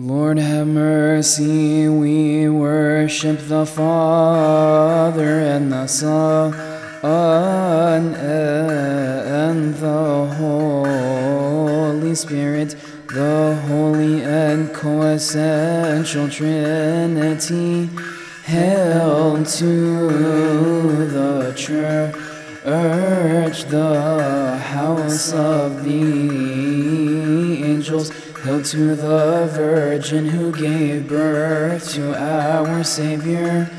Lord have mercy, we worship the Father and the Son and the Holy Spirit, the holy and coessential Trinity, hail to the church, the house of the angels. Hail to the Virgin who gave birth to our Savior.